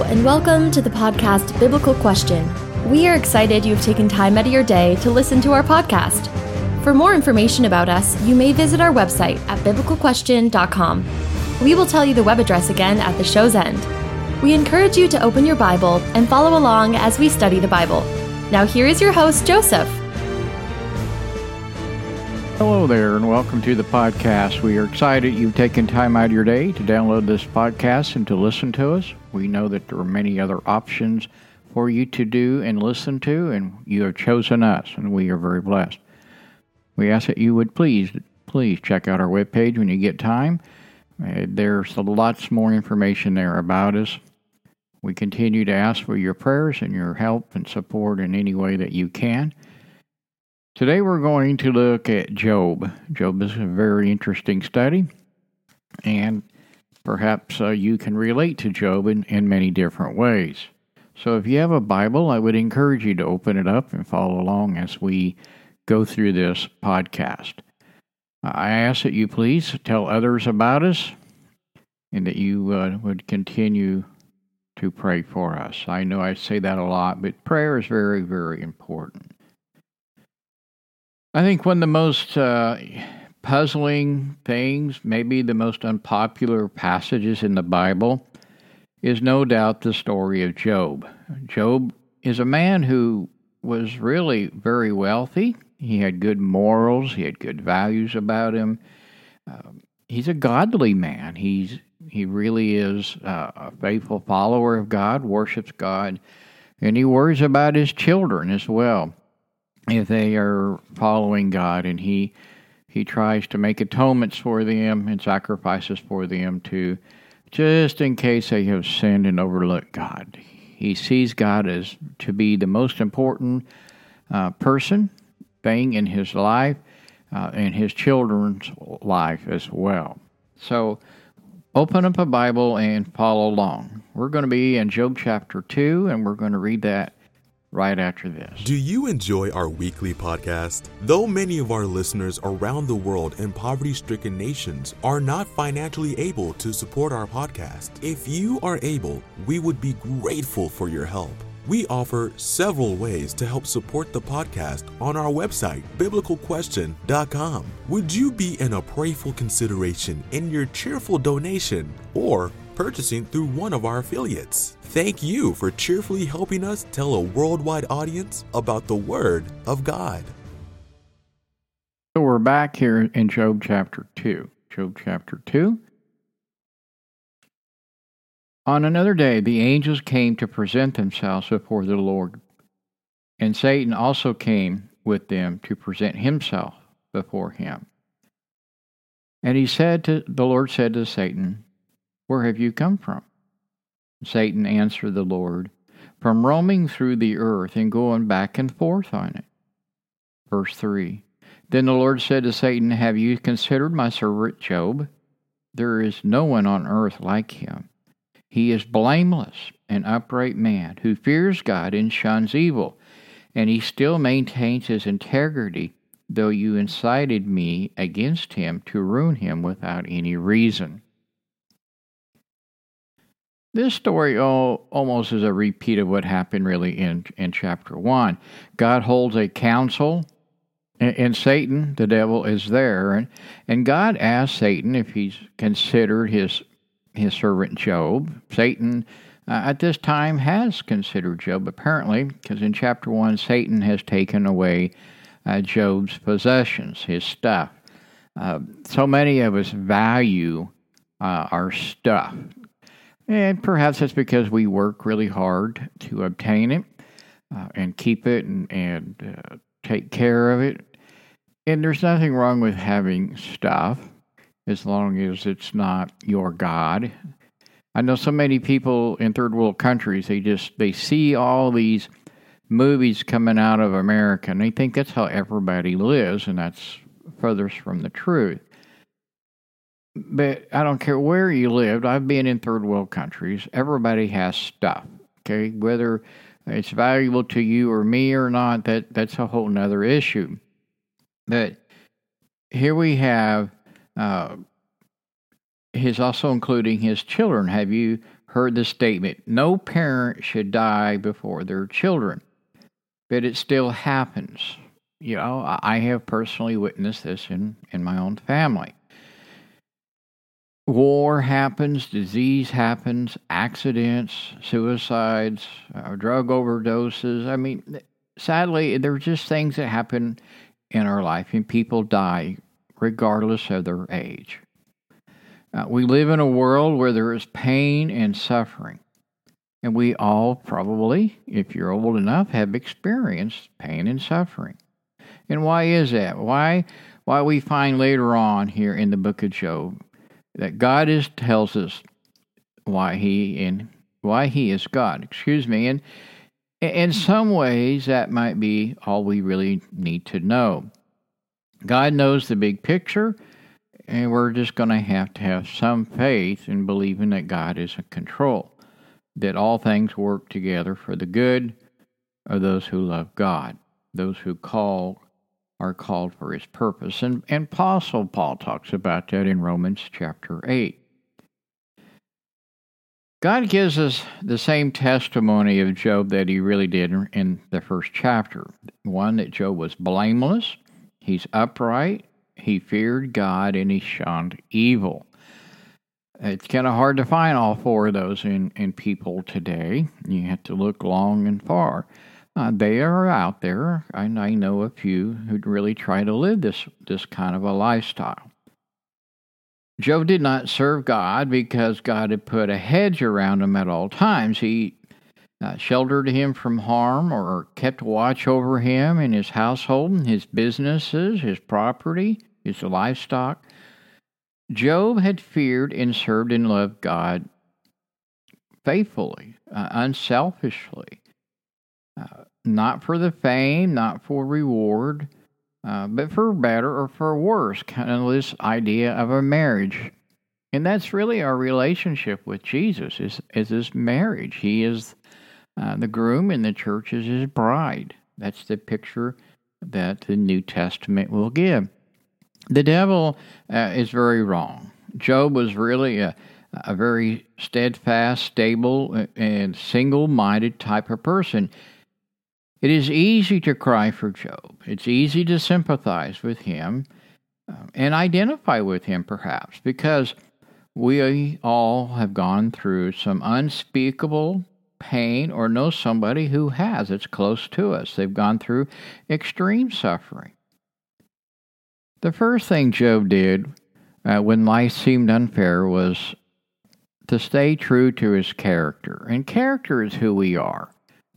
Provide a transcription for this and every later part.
And welcome to the podcast Biblical Question. We are excited you've taken time out of your day to listen to our podcast. For more information about us, you may visit our website at biblicalquestion.com. We will tell you the web address again at the show's end. We encourage you to open your Bible and follow along as we study the Bible. Now, here is your host, Joseph. Hello there, and welcome to the podcast. We are excited you've taken time out of your day to download this podcast and to listen to us. We know that there are many other options for you to do and listen to, and you have chosen us, and we are very blessed. We ask that you would please, please check out our webpage when you get time. Uh, there's lots more information there about us. We continue to ask for your prayers and your help and support in any way that you can. Today we're going to look at Job. Job is a very interesting study, and perhaps uh, you can relate to Job in, in many different ways. So if you have a Bible, I would encourage you to open it up and follow along as we go through this podcast. I ask that you please tell others about us and that you uh, would continue to pray for us. I know I say that a lot, but prayer is very, very important. I think one of the most uh, puzzling things, maybe the most unpopular passages in the Bible, is no doubt the story of Job. Job is a man who was really very wealthy. He had good morals. He had good values about him. Um, he's a godly man. He's he really is uh, a faithful follower of God, worships God, and he worries about his children as well if they are following God, and he he tries to make atonements for them and sacrifices for them to just in case they have sinned and overlooked God. He sees God as to be the most important uh, person thing in his life uh, and his children's life as well. So open up a Bible and follow along. We're going to be in Job chapter 2, and we're going to read that right after this. Do you enjoy our weekly podcast? Though many of our listeners around the world in poverty stricken nations are not financially able to support our podcast, if you are able, we would be grateful for your help. We offer several ways to help support the podcast on our website, biblicalquestion.com. Would you be in a apprayful consideration in your cheerful donation or purchasing through one of our affiliates? Thank you for cheerfully helping us tell a worldwide audience about the Word of God. So we're back here in Job chapter 2. Job chapter 2. On another day, the angels came to present themselves before the Lord, and Satan also came with them to present himself before him. And he said to the Lord said to Satan, Where have you come from? Satan answered the Lord, From roaming through the earth and going back and forth on it. Verse 3 Then the Lord said to Satan, Have you considered my servant Job? There is no one on earth like him he is blameless, an upright man who fears God and shuns evil, and he still maintains his integrity, though you incited me against him to ruin him without any reason. This story almost is a repeat of what happened really in, in chapter 1. God holds a council, and, and Satan, the devil, is there. And, and God asks Satan if he's considered his his servant Job. Satan uh, at this time has considered Job, apparently, because in chapter 1, Satan has taken away uh, Job's possessions, his stuff. Uh, so many of us value uh, our stuff. And perhaps that's because we work really hard to obtain it uh, and keep it and, and uh, take care of it. And there's nothing wrong with having stuff as long as it's not your God. I know so many people in third world countries, they just they see all these movies coming out of America and they think that's how everybody lives and that's furthest from the truth. But I don't care where you lived, I've been in third world countries, everybody has stuff. Okay, whether it's valuable to you or me or not, that that's a whole nother issue. But here we have uh, he's also including his children. Have you heard the statement no parent should die before their children, but it still happens. You know, I have personally witnessed this in, in my own family. War happens, disease happens, accidents, suicides, uh, drug overdoses. I mean, sadly, there are just things that happen in our life, and people die regardless of their age. Uh, we live in a world where there is pain and suffering. And we all probably, if you're old enough, have experienced pain and suffering. And why is that? Why why we find later on here in the book of Job that God is tells us why he and why he is God. Excuse me. And in hmm. some ways that might be all we really need to know. God knows the big picture and we're just going to have to have some faith in believing that God is in control, that all things work together for the good of those who love God, those who call are called for his purpose. And, and Apostle Paul talks about that in Romans chapter 8. God gives us the same testimony of Job that he really did in the first chapter. One, that Job was blameless, he's upright, he feared God and he shunned evil. It's kind of hard to find all four of those in, in people today. You have to look long and far. Uh, they are out there, and I know a few who really try to live this, this kind of a lifestyle. Job did not serve God because God had put a hedge around him at all times. He uh, sheltered him from harm or kept watch over him and his household and his businesses, his property, his livestock. Job had feared and served and loved God faithfully, uh, unselfishly, uh, not for the fame, not for reward, uh, but for better or for worse, kind of this idea of a marriage. And that's really our relationship with Jesus is, is this marriage. He is uh, the groom and the church is his bride. That's the picture that the New Testament will give. The devil uh, is very wrong. Job was really a, a very steadfast, stable, and single minded type of person. It is easy to cry for Job. It's easy to sympathize with him uh, and identify with him, perhaps, because we all have gone through some unspeakable pain or know somebody who has. It's close to us. They've gone through extreme suffering. The first thing Job did uh, when life seemed unfair was to stay true to his character. And character is who we are.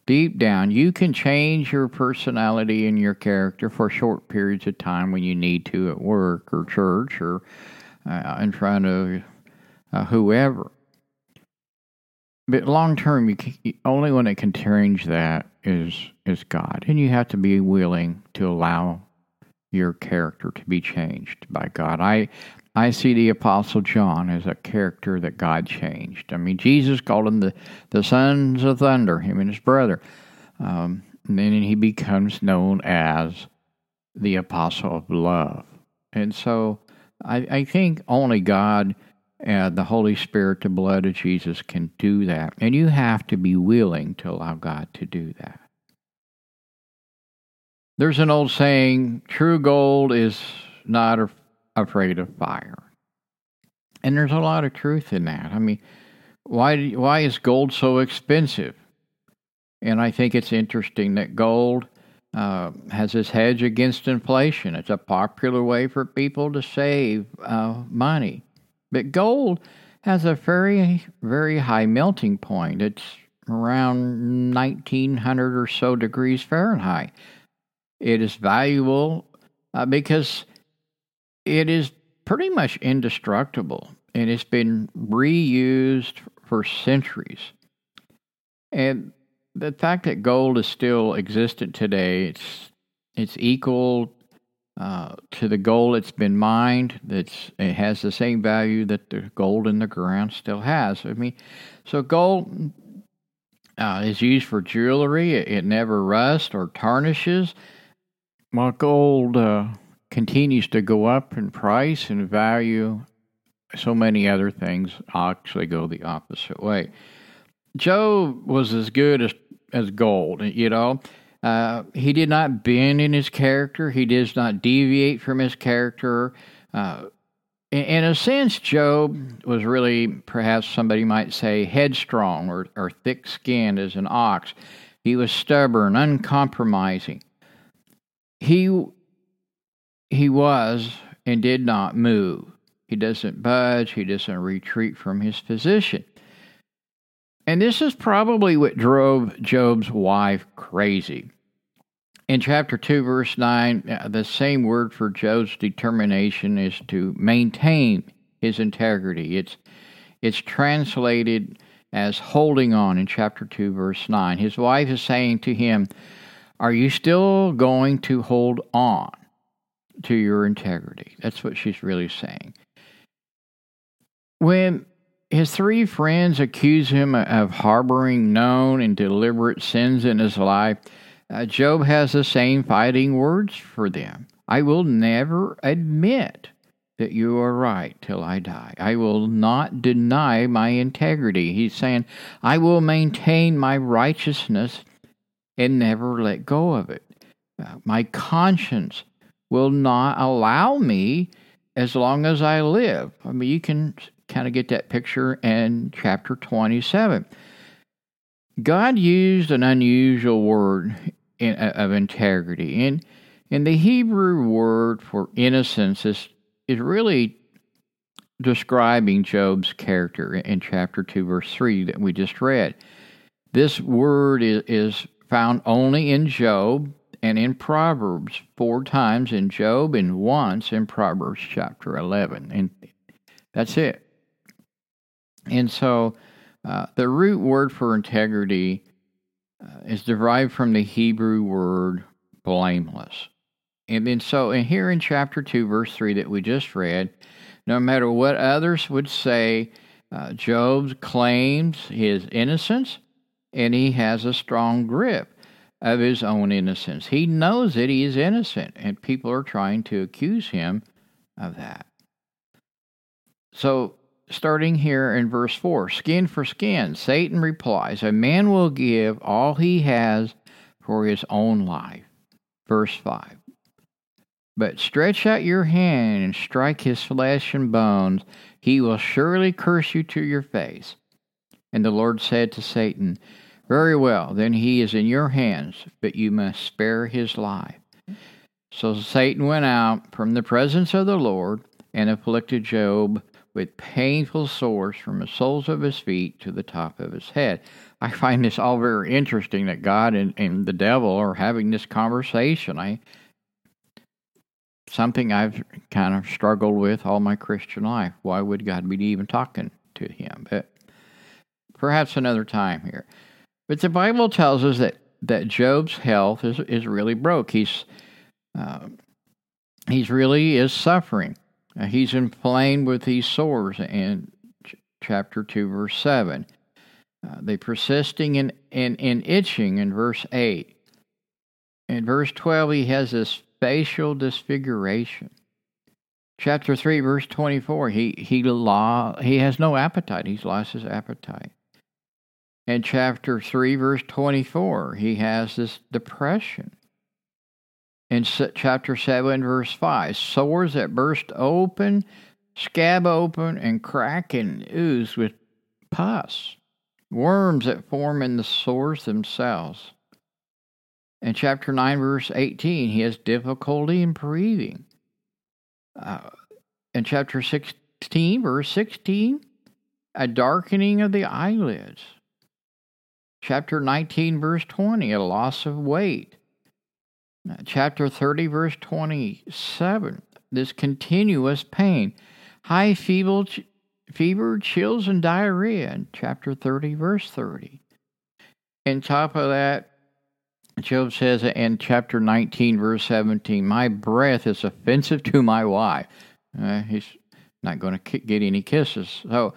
Deep down, you can change your personality and your character for short periods of time when you need to at work or church or uh, in front of uh, whoever. But long term, you can, only one that can change that is is God, and you have to be willing to allow your character to be changed by God. I I see the Apostle John as a character that God changed. I mean, Jesus called him the, the sons of thunder, him and his brother. Um, and then he becomes known as the Apostle of love. And so I, I think only God and the Holy Spirit, the blood of Jesus, can do that. And you have to be willing to allow God to do that. There's an old saying true gold is not afraid of fire. And there's a lot of truth in that. I mean, why, why is gold so expensive? And I think it's interesting that gold uh, has this hedge against inflation. It's a popular way for people to save uh, money. But gold has a very, very high melting point. It's around 1900 or so degrees Fahrenheit. It is valuable uh, because it is pretty much indestructible and it's been reused for centuries. And the fact that gold is still existent today, it's it's equal uh, to the gold that's been mined. That's it has the same value that the gold in the ground still has. I mean, so gold uh, is used for jewelry. It, it never rusts or tarnishes. While gold uh, continues to go up in price and value so many other things actually go the opposite way. Job was as good as, as gold, you know. Uh, he did not bend in his character. He does not deviate from his character. Uh, in, in, a sense, Job was really, perhaps somebody might say, headstrong or, or thick skinned as an ox. He was stubborn, uncompromising. He, he was and did not move. He doesn't budge, he doesn't retreat from his position. And this is probably what drove Job's wife crazy. In chapter 2, verse 9, uh, the same word for Job's determination is to maintain his integrity. It's, it's translated as holding on in chapter 2, verse 9. His wife is saying to him, Are you still going to hold on to your integrity? That's what she's really saying. When his three friends accuse him of harboring known and deliberate sins in his life, uh, Job has the same fighting words for them. I will never admit that you are right till I die. I will not deny my integrity. He's saying, I will maintain my righteousness and never let go of it. Uh, my conscience will not allow me as long as I live. I mean, you can kind of get that picture in chapter 27. God used an unusual word in, uh, of integrity. And, and the Hebrew word for innocence is, is really describing Job's character in chapter 2, verse 3 that we just read. This word is, is found only in Job and in Proverbs, four times in Job and once in Proverbs chapter 11. And that's it. And so uh, the root word for integrity uh, is derived from the Hebrew word blameless. And then so and here in chapter 2, verse 3 that we just read, no matter what others would say, uh, Job claims his innocence and he has a strong grip of his own innocence. He knows that he is innocent, and people are trying to accuse him of that. So starting here in verse 4 skin for skin, Satan replies, A man will give all he has for his own life. Verse 5 But stretch out your hand and strike his flesh and bones, he will surely curse you to your face. And the Lord said to Satan, Very well, then he is in your hands, but you must spare his life. So Satan went out from the presence of the Lord and afflicted Job with painful sores from the soles of his feet to the top of his head. I find this all very interesting that God and, and the devil are having this conversation. I something I've kind of struggled with all my Christian life. Why would God be even talking to him? But perhaps another time here. But the Bible tells us that, that Job's health is is really broke. He's uh, he's really is suffering. Now, he's inflamed with these sores in ch- chapter 2, verse 7. Uh, they persisting in, in, in itching in verse 8. In verse 12, he has this facial disfiguration. Chapter 3, verse 24, he, he, law, he has no appetite. He's lost his appetite. In chapter 3, verse 24, he has this depression in chapter 7, verse 5. Sores that burst open, scab open, and crack and ooze with pus. Worms that form in the sores themselves. In chapter 9, verse 18, he has difficulty in breathing. Uh, in chapter 16, verse 16, a darkening of the eyelids. Chapter 19, verse 20, a loss of weight chapter 30, verse 27. This continuous pain, high feeble, fever, chills, and diarrhea chapter 30, verse 30. On top of that, Job says in chapter 19, verse 17, My breath is offensive to my wife. Uh, he's not going to get any kisses. So,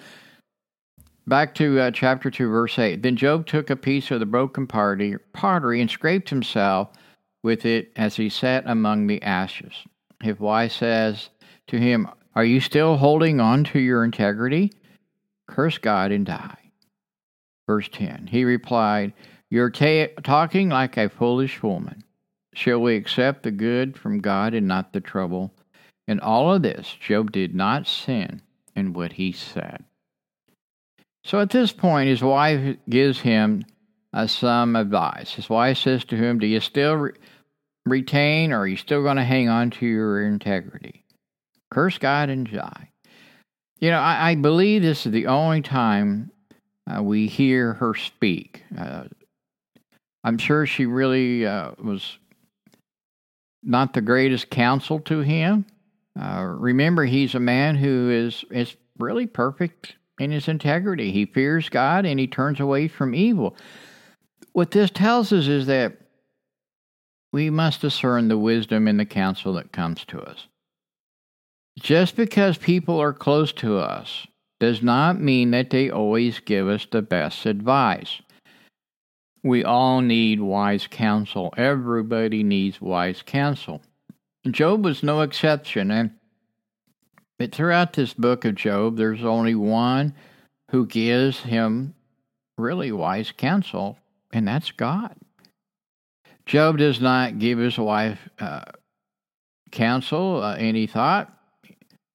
back to uh, chapter 2, verse 8. Then Job took a piece of the broken pottery, pottery and scraped himself with it as he sat among the ashes. His wife says to him, Are you still holding on to your integrity? Curse God and die. Verse 10 He replied, You're ta- talking like a foolish woman. Shall we accept the good from God and not the trouble? In all of this, Job did not sin in what he said. So at this point, his wife gives him uh, some advice. His wife says to him, Do you still re- retain or are you still going to hang on to your integrity? Curse God and die. You know, I, I believe this is the only time uh, we hear her speak. Uh, I'm sure she really uh, was not the greatest counsel to him. Uh, remember, he's a man who is, is really perfect in his integrity. He fears God and he turns away from evil. What this tells us is that we must discern the wisdom and the counsel that comes to us. Just because people are close to us does not mean that they always give us the best advice. We all need wise counsel. Everybody needs wise counsel. Job was no exception. And but throughout this book of Job, there's only one who gives him really wise counsel, and that's God. Job does not give his wife uh, counsel, uh, any thought.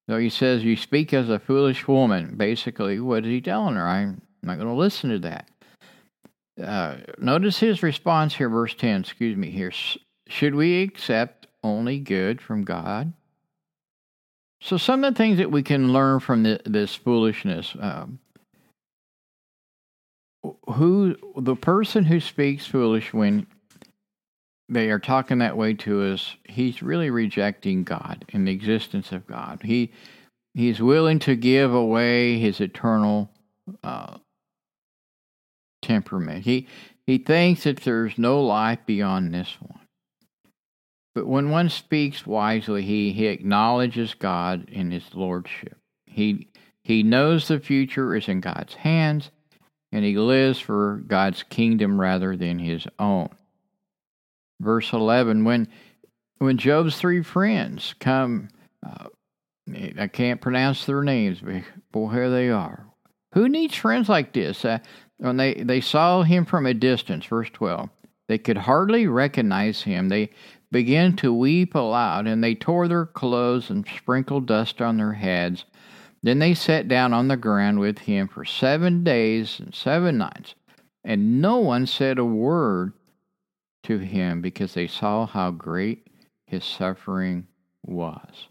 So he says, You speak as a foolish woman. Basically, what is he telling her? I'm not going to listen to that. Uh, notice his response here, verse 10, excuse me here. Should we accept only good from God? So, some of the things that we can learn from the, this foolishness um, who the person who speaks foolish when they are talking that way to us, he's really rejecting God and the existence of God. He he's willing to give away his eternal uh, temperament. He he thinks that there's no life beyond this one. But when one speaks wisely, he, he acknowledges God in his lordship. He he knows the future is in God's hands, and he lives for God's kingdom rather than his own. Verse 11 when when job's three friends come uh, i can't pronounce their names but boy here they are. Who needs friends like this? Uh, when they, they saw him from a distance verse 12 they could hardly recognize him. They began to weep aloud and they tore their clothes and sprinkled dust on their heads then they sat down on the ground with him for seven days and seven nights and no one said a word to him because they saw how great his suffering was.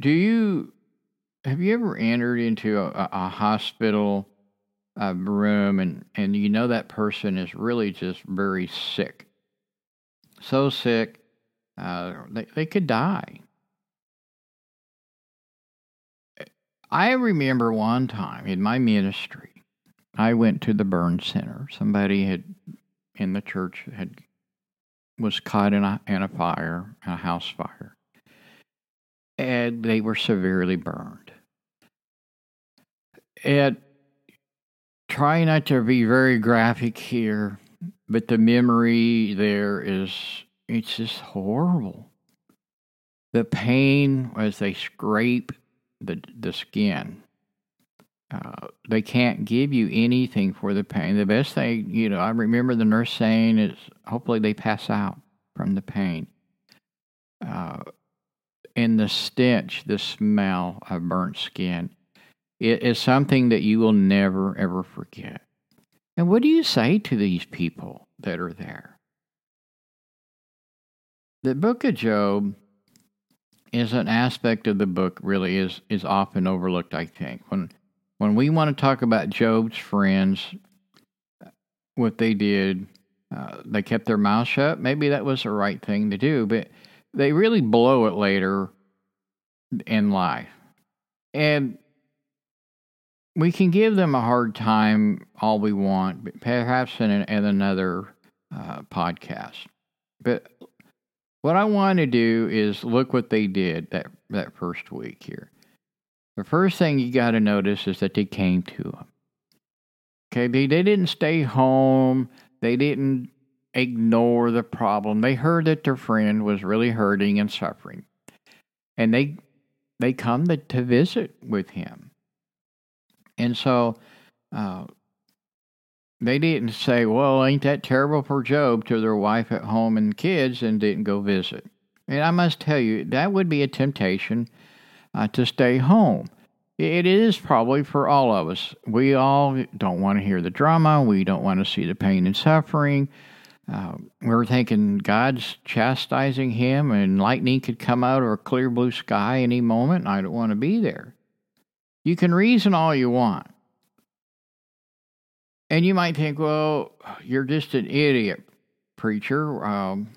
Do you have you ever entered into a, a hospital uh, room and, and you know that person is really just very sick? So sick, uh, they, they could die. I remember one time in my ministry, I went to the burn center. Somebody had in the church had was caught in a in a fire, a house fire, and they were severely burned. And try not to be very graphic here, but the memory there is it's just horrible. The pain as they scrape the the skin uh, they can't give you anything for the pain. The best thing, you know, I remember the nurse saying is hopefully they pass out from the pain. Uh, and the stench, the smell of burnt skin, it is something that you will never, ever forget. And what do you say to these people that are there? The book of Job is an aspect of the book really is is often overlooked, I think. When when we want to talk about Job's friends, what they did, uh, they kept their mouth shut. Maybe that was the right thing to do, but they really blow it later in life. And we can give them a hard time all we want, perhaps in, an, in another uh, podcast. But what I want to do is look what they did that, that first week here. The first thing you got to notice is that they came to him. Okay, they, they didn't stay home. They didn't ignore the problem. They heard that their friend was really hurting and suffering. And they they come to, to visit with him. And so uh, they didn't say, Well, ain't that terrible for Job to their wife at home and kids and didn't go visit. And I must tell you, that would be a temptation uh, to stay home. It is probably for all of us. We all don't want to hear the drama. We don't want to see the pain and suffering. Uh, we're thinking God's chastising him and lightning could come out of a clear blue sky any moment, and I don't want to be there. You can reason all you want. And you might think, well, you're just an idiot, preacher. Um,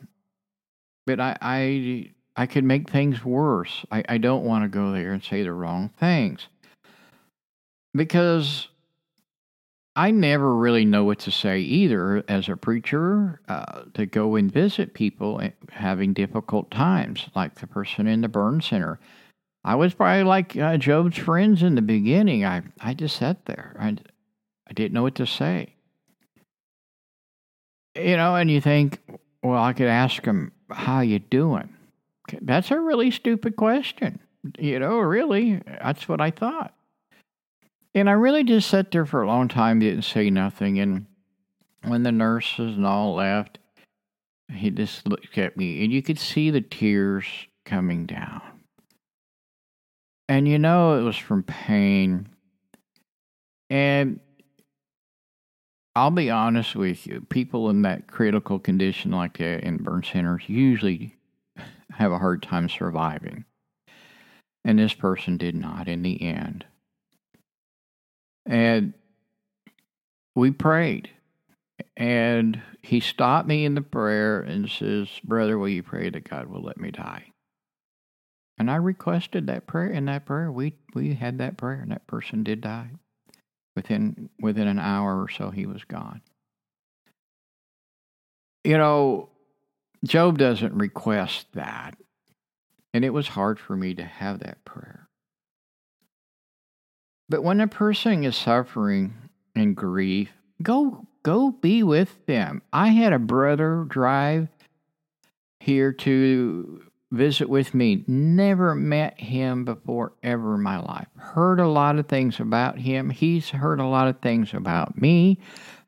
but I, I, I could make things worse. I, I don't want to go there and say the wrong things. Because I never really know what to say either as a preacher uh, to go and visit people having difficult times, like the person in the burn center. I was probably like uh, Job's friends in the beginning. I, I just sat there. I, I didn't know what to say. You know, and you think, well, I could ask him, how you doing? That's a really stupid question. You know, really, that's what I thought. And I really just sat there for a long time, didn't say nothing. And when the nurses and all left, he just looked at me, and you could see the tears coming down. And you know, it was from pain. And I'll be honest with you, people in that critical condition like in burn centers usually have a hard time surviving. And this person did not in the end. And we prayed. And he stopped me in the prayer and says, Brother, will you pray that God will let me die? And I requested that prayer. In that prayer, we, we had that prayer, and that person did die. Within within an hour or so, he was gone. You know, Job doesn't request that. And it was hard for me to have that prayer. But when a person is suffering and grief, go go be with them. I had a brother drive here to visit with me. Never met him before ever in my life. Heard a lot of things about him. He's heard a lot of things about me.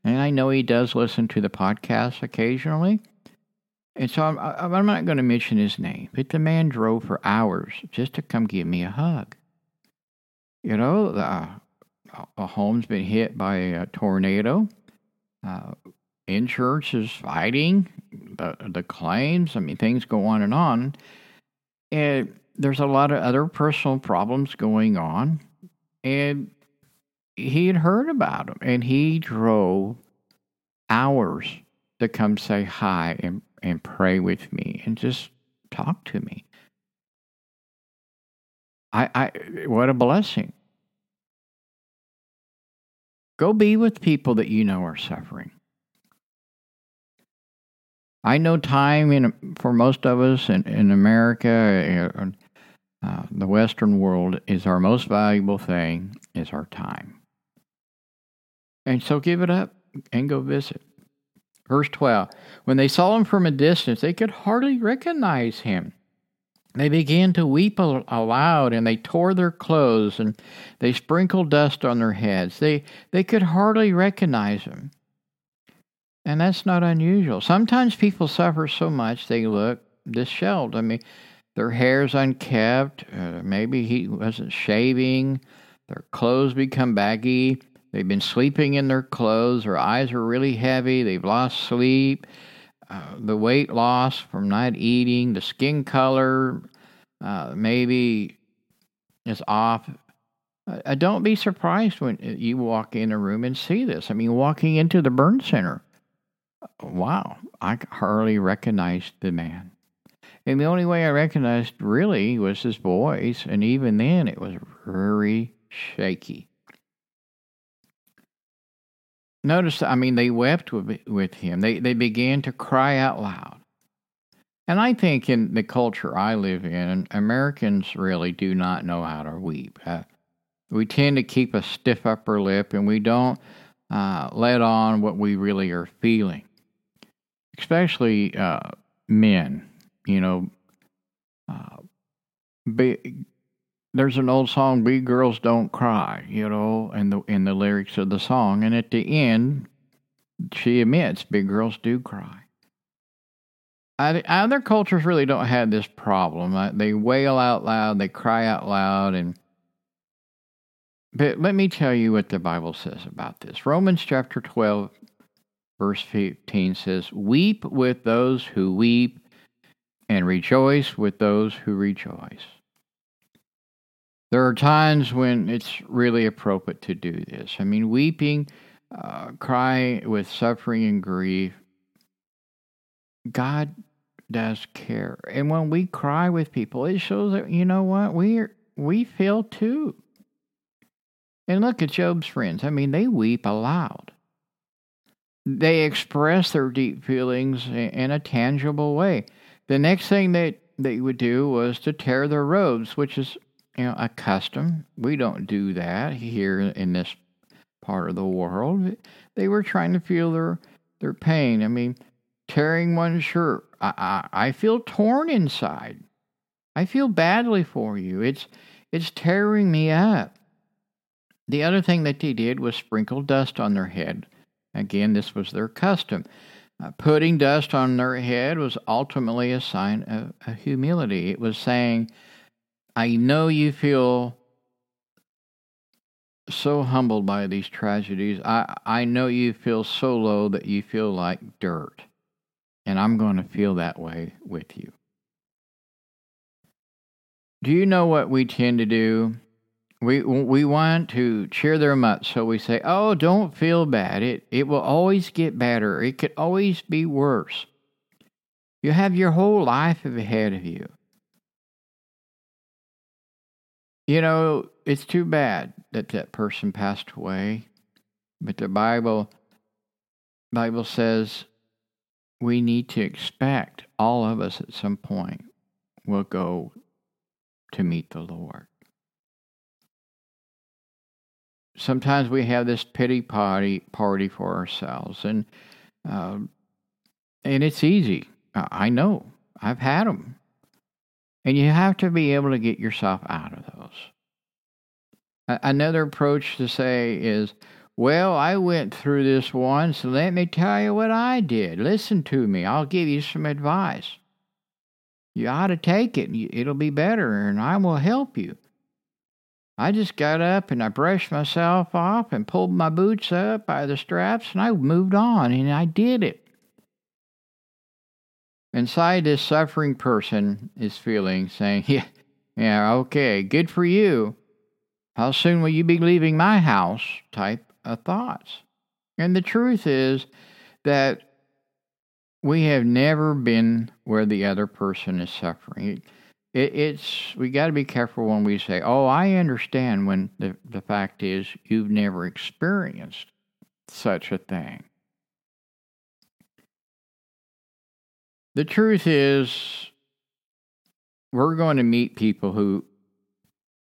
And I know he does listen to the podcast occasionally. And so I'm, I'm not going to mention his name, but the man drove for hours just to come give me a hug. You know, the, a home's been hit by a tornado. Uh, insurance is fighting the, the claims. I mean, things go on and on. And there's a lot of other personal problems going on. And he had heard about them, and he drove hours to come say hi and and pray with me and just talk to me. I, I what a blessing. Go be with people that you know are suffering. I know time in for most of us in, in America, uh, the Western world is our most valuable thing is our time. And so give it up and go visit. Verse 12 When they saw him from a distance, they could hardly recognize him. They began to weep aloud, and they tore their clothes, and they sprinkled dust on their heads. They, they could hardly recognize him. And that's not unusual. Sometimes people suffer so much they look disheveled. I mean, their hair's unkept. Uh, maybe he wasn't shaving. Their clothes become baggy. They've been sleeping in their clothes. Their eyes are really heavy. They've lost sleep. Uh, the weight loss from not eating, the skin color uh, maybe is off. Uh, don't be surprised when you walk in a room and see this. I mean, walking into the burn center, wow, I hardly recognized the man. And the only way I recognized really was his voice, and even then it was very shaky. Notice, I mean, they wept with, with him. They, they began to cry out loud. And I think in the culture I live in, Americans really do not know how to weep. Uh, we tend to keep a stiff upper lip and we don't uh, let on what we really are feeling. Especially uh, men, you know, uh, be, there's an old song, "Big Girls Don't Cry," you know, and the in the lyrics of the song, and at the end, she admits big girls do cry. Other cultures really don't have this problem. They wail out loud, they cry out loud, and but let me tell you what the Bible says about this. Romans chapter 12, verse 15 says, Weep with those who weep, and rejoice with those who rejoice. There are times when it's really appropriate to do this. I mean, weeping, uh, cry with suffering and grief. God does care. And when we cry with people, it shows that, you know what, we, we feel too. And look at Job's friends. I mean, they weep aloud. They express their deep feelings in a tangible way. The next thing that they would do was to tear their robes, which is you know a custom. We don't do that here in this part of the world. They were trying to feel their their pain. I mean, tearing one shirt. I, I, I feel torn inside. I feel badly for you. It's it's tearing me up. The other thing that they did was sprinkle dust on their head. Again, this was their custom. Uh, putting dust on their head was ultimately a sign of, of humility. It was saying, I know you feel so humbled by these tragedies. I, I know you feel so low that you feel like dirt. And I'm going to feel that way with you. Do you know what we tend to do? We we want to cheer them up, so we say, "Oh, don't feel bad. It it will always get better. It could always be worse. You have your whole life ahead of you." You know, it's too bad that that person passed away, but the Bible Bible says we need to expect all of us at some point will go to meet the Lord sometimes we have this pity party party for ourselves, and uh, and it's easy. I know I've had them, and you have to be able to get yourself out of those. Another approach to say is, well, I went through this once. Let me tell you what I did. Listen to me. I'll give you some advice. You ought to take it. It'll be better, and I will help you. I just got up and I brushed myself off and pulled my boots up by the straps and I moved on and I did it. Inside this suffering person is feeling, saying, Yeah, yeah, okay, good for you. How soon will you be leaving my house? type of thoughts. And the truth is that we have never been where the other person is suffering it's we got to be careful when we say, "Oh, I understand." When the the fact is, you've never experienced such a thing. The truth is, we're going to meet people who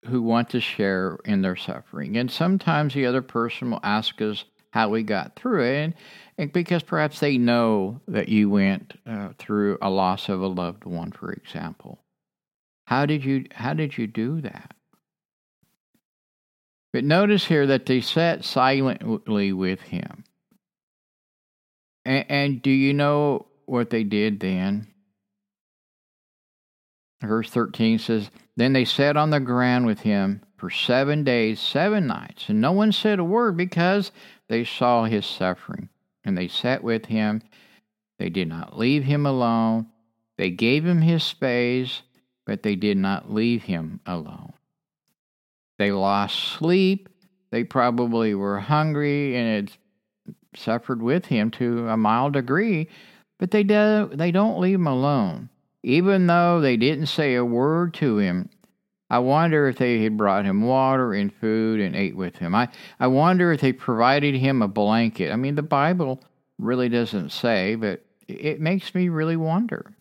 who want to share in their suffering, and sometimes the other person will ask us how we got through it, and, and because perhaps they know that you went uh, through a loss of a loved one, for example. How did you how did you do that? But notice here that they sat silently with him. And, and do you know what they did then? Verse 13 says, Then they sat on the ground with him for seven days, seven nights, and no one said a word because they saw his suffering. And they sat with him. They did not leave him alone. They gave him his space but they did not leave him alone. They lost sleep. They probably were hungry and had suffered with him to a mild degree, but they, do, they don't leave him alone. Even though they didn't say a word to him, I wonder if they had brought him water and food and ate with him. I, I wonder if they provided him a blanket. I mean, the Bible really doesn't say, but it makes me really wonder.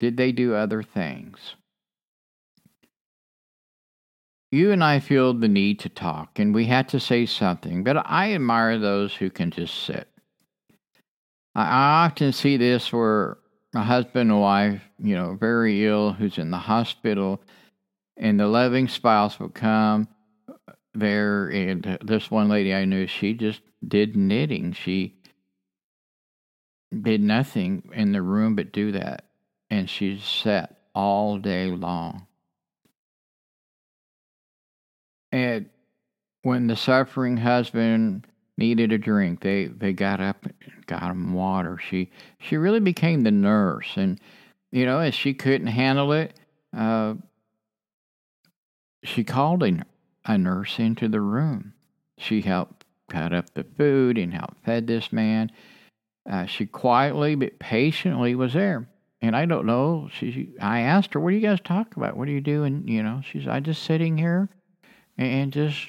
Did they do other things? You and I feel the need to talk, and we had to say something, but I admire those who can just sit. I often see this where a husband and wife, you know, very ill, who's in the hospital, and the loving spouse will come there. And this one lady I knew, she just did knitting. She did nothing in the room but do that. And she sat all day long. And when the suffering husband needed a drink, they, they got up and got him water. She she really became the nurse, and you know, as she couldn't handle it, uh, she called a, a nurse into the room. She helped cut up the food and helped fed this man. Uh, she quietly but patiently was there. And I don't know. She, I asked her, "What do you guys talk about? What are you doing?" You know, she's, "I just sitting here, and just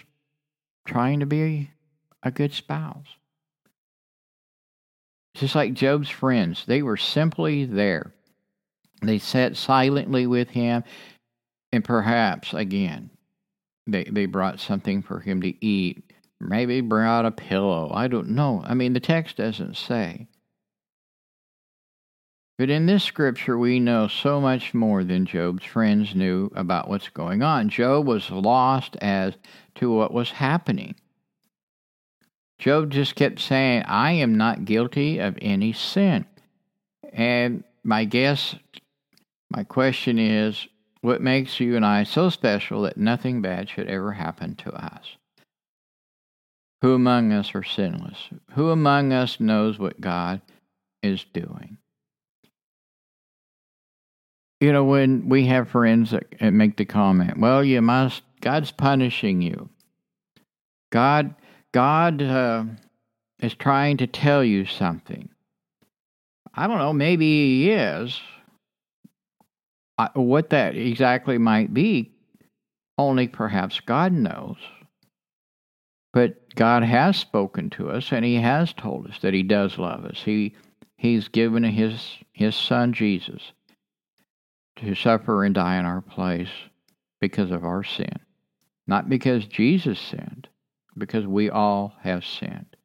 trying to be a good spouse." Just like Job's friends, they were simply there. They sat silently with him, and perhaps again, they they brought something for him to eat. Maybe brought a pillow. I don't know. I mean, the text doesn't say. But in this scripture, we know so much more than Job's friends knew about what's going on. Job was lost as to what was happening. Job just kept saying, I am not guilty of any sin. And my guess, my question is, what makes you and I so special that nothing bad should ever happen to us? Who among us are sinless? Who among us knows what God is doing? You know, when we have friends that make the comment, well, you must, God's punishing you. God, God uh, is trying to tell you something. I don't know, maybe He is. I, what that exactly might be, only perhaps God knows. But God has spoken to us and He has told us that He does love us. He, he's given His, His Son Jesus to suffer and die in our place because of our sin. Not because Jesus sinned, because we all have sinned.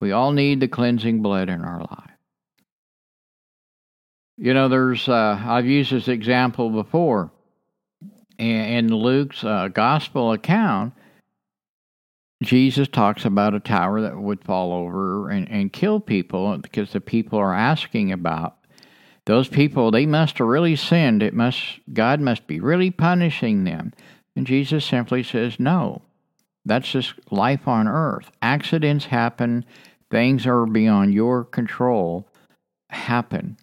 We all need the cleansing blood in our life. You know, there's, uh, I've used this example before. In Luke's uh, gospel account, Jesus talks about a tower that would fall over and, and kill people because the people are asking about those people they must have really sinned. It must god must be really punishing them. And jesus simply says no. That's just life on earth. Accidents happen. Things are beyond your control. Happen.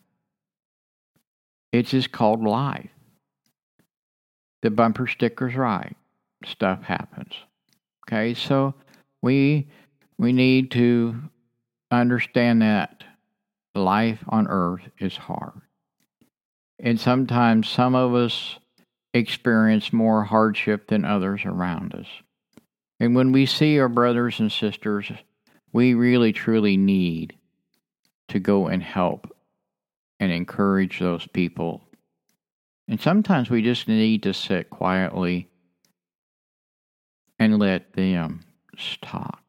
It's just called life. The bumper sticker's right. Stuff happens. Okay so we we need to understand that life on earth is hard. And sometimes some of us experience more hardship than others around us. And when we see our brothers and sisters, we really truly need to go and help and encourage those people. And sometimes we just need to sit quietly and let them talk.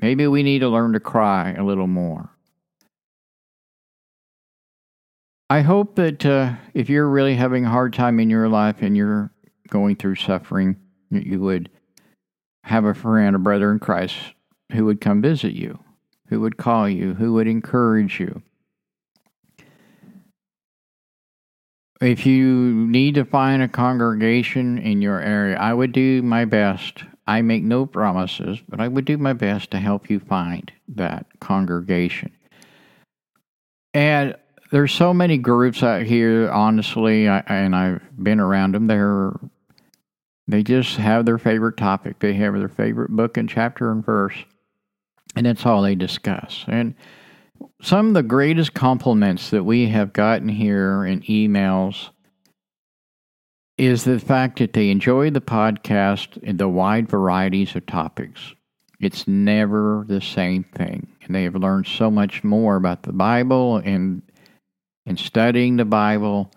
Maybe we need to learn to cry a little more. I hope that uh, if you're really having a hard time in your life and you're going through suffering, that you would have a friend, a brother in Christ who would come visit you, who would call you, who would encourage you. If you need to find a congregation in your area, I would do my best I make no promises, but I would do my best to help you find that congregation. And there's so many groups out here, honestly, I, and I've been around them. They're they just have their favorite topic. They have their favorite book and chapter and verse, and that's all they discuss. And some of the greatest compliments that we have gotten here in emails is the fact that they enjoy the podcast and the wide varieties of topics. It's never the same thing. And they have learned so much more about the Bible and in studying the Bible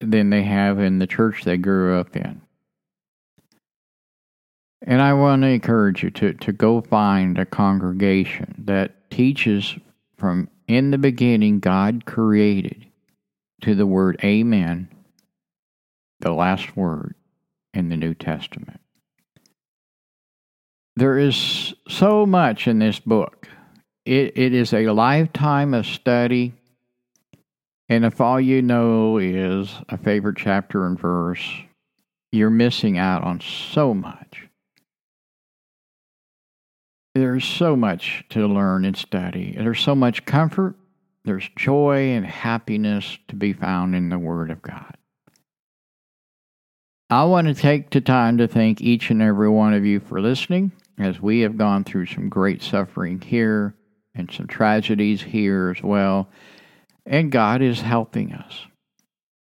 than they have in the church they grew up in. And I want to encourage you to, to go find a congregation that teaches from in the beginning God created to the word Amen, the last word in the New Testament. There is so much in this book. It, it is a lifetime of study. And if all you know is a favorite chapter and verse, you're missing out on so much. There's so much to learn and study. There's so much comfort, there's joy and happiness to be found in the Word of God. I want to take the time to thank each and every one of you for listening as we have gone through some great suffering here and some tragedies here as well. And God is helping us.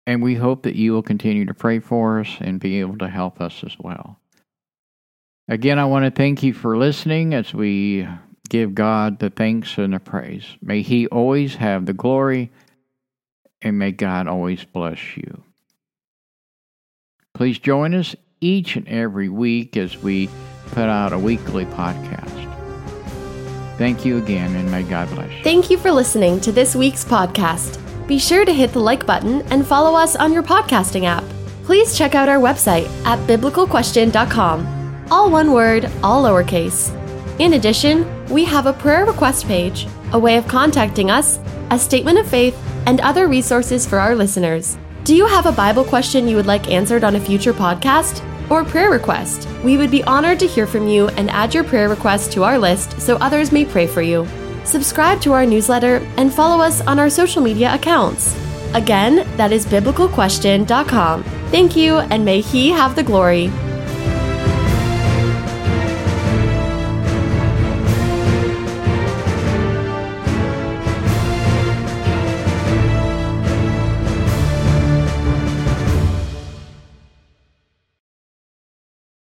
And we hope that you will continue to pray for us and be able to help us as well. Again, I want to thank you for listening as we give God the thanks and the praise. May He always have the glory, and may God always bless you. Please join us each and every week as we put out a weekly podcast. Thank you again, and may God bless you. Thank you for listening to this week's podcast. Be sure to hit the like button and follow us on your podcasting app. Please check out our website at biblicalquestion.com. All one word, all lowercase. In addition, we have a prayer request page, a way of contacting us, a statement of faith, and other resources for our listeners. Do you have a Bible question you would like answered on a future podcast? Or prayer request? We would be honored to hear from you and add your prayer request to our list so others may pray for you. Subscribe to our newsletter and follow us on our social media accounts. Again, that is biblicalquestion.com. Thank you, and may He have the glory.